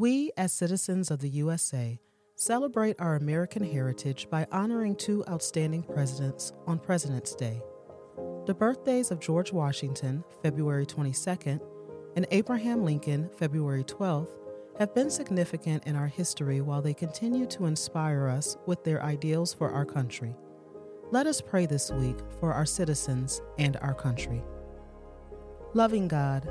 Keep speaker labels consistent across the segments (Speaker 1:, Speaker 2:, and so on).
Speaker 1: We, as citizens of the USA, celebrate our American heritage by honoring two outstanding presidents on President's Day. The birthdays of George Washington, February 22nd, and Abraham Lincoln, February 12th, have been significant in our history while they continue to inspire us with their ideals for our country. Let us pray this week for our citizens and our country. Loving God,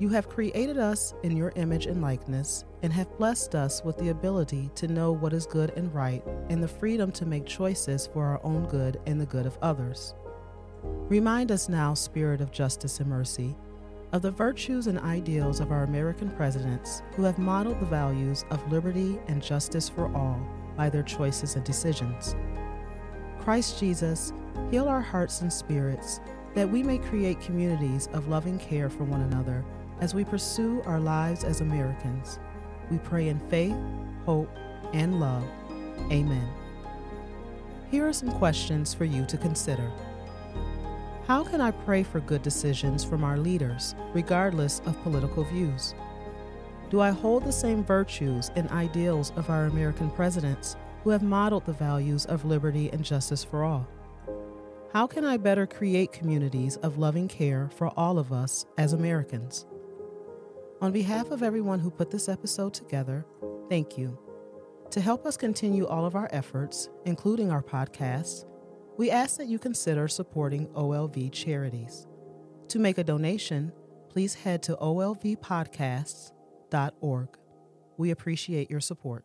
Speaker 1: you have created us in your image and likeness and have blessed us with the ability to know what is good and right and the freedom to make choices for our own good and the good of others. Remind us now, Spirit of justice and mercy, of the virtues and ideals of our American presidents who have modeled the values of liberty and justice for all by their choices and decisions. Christ Jesus, heal our hearts and spirits that we may create communities of loving care for one another as we pursue our lives as Americans. We pray in faith, hope, and love. Amen. Here are some questions for you to consider. How can I pray for good decisions from our leaders, regardless of political views? Do I hold the same virtues and ideals of our American presidents who have modeled the values of liberty and justice for all? How can I better create communities of loving care for all of us as Americans? On behalf of everyone who put this episode together, thank you. To help us continue all of our efforts, including our podcasts, we ask that you consider supporting OLV charities. To make a donation, please head to olvpodcasts.org. We appreciate your support.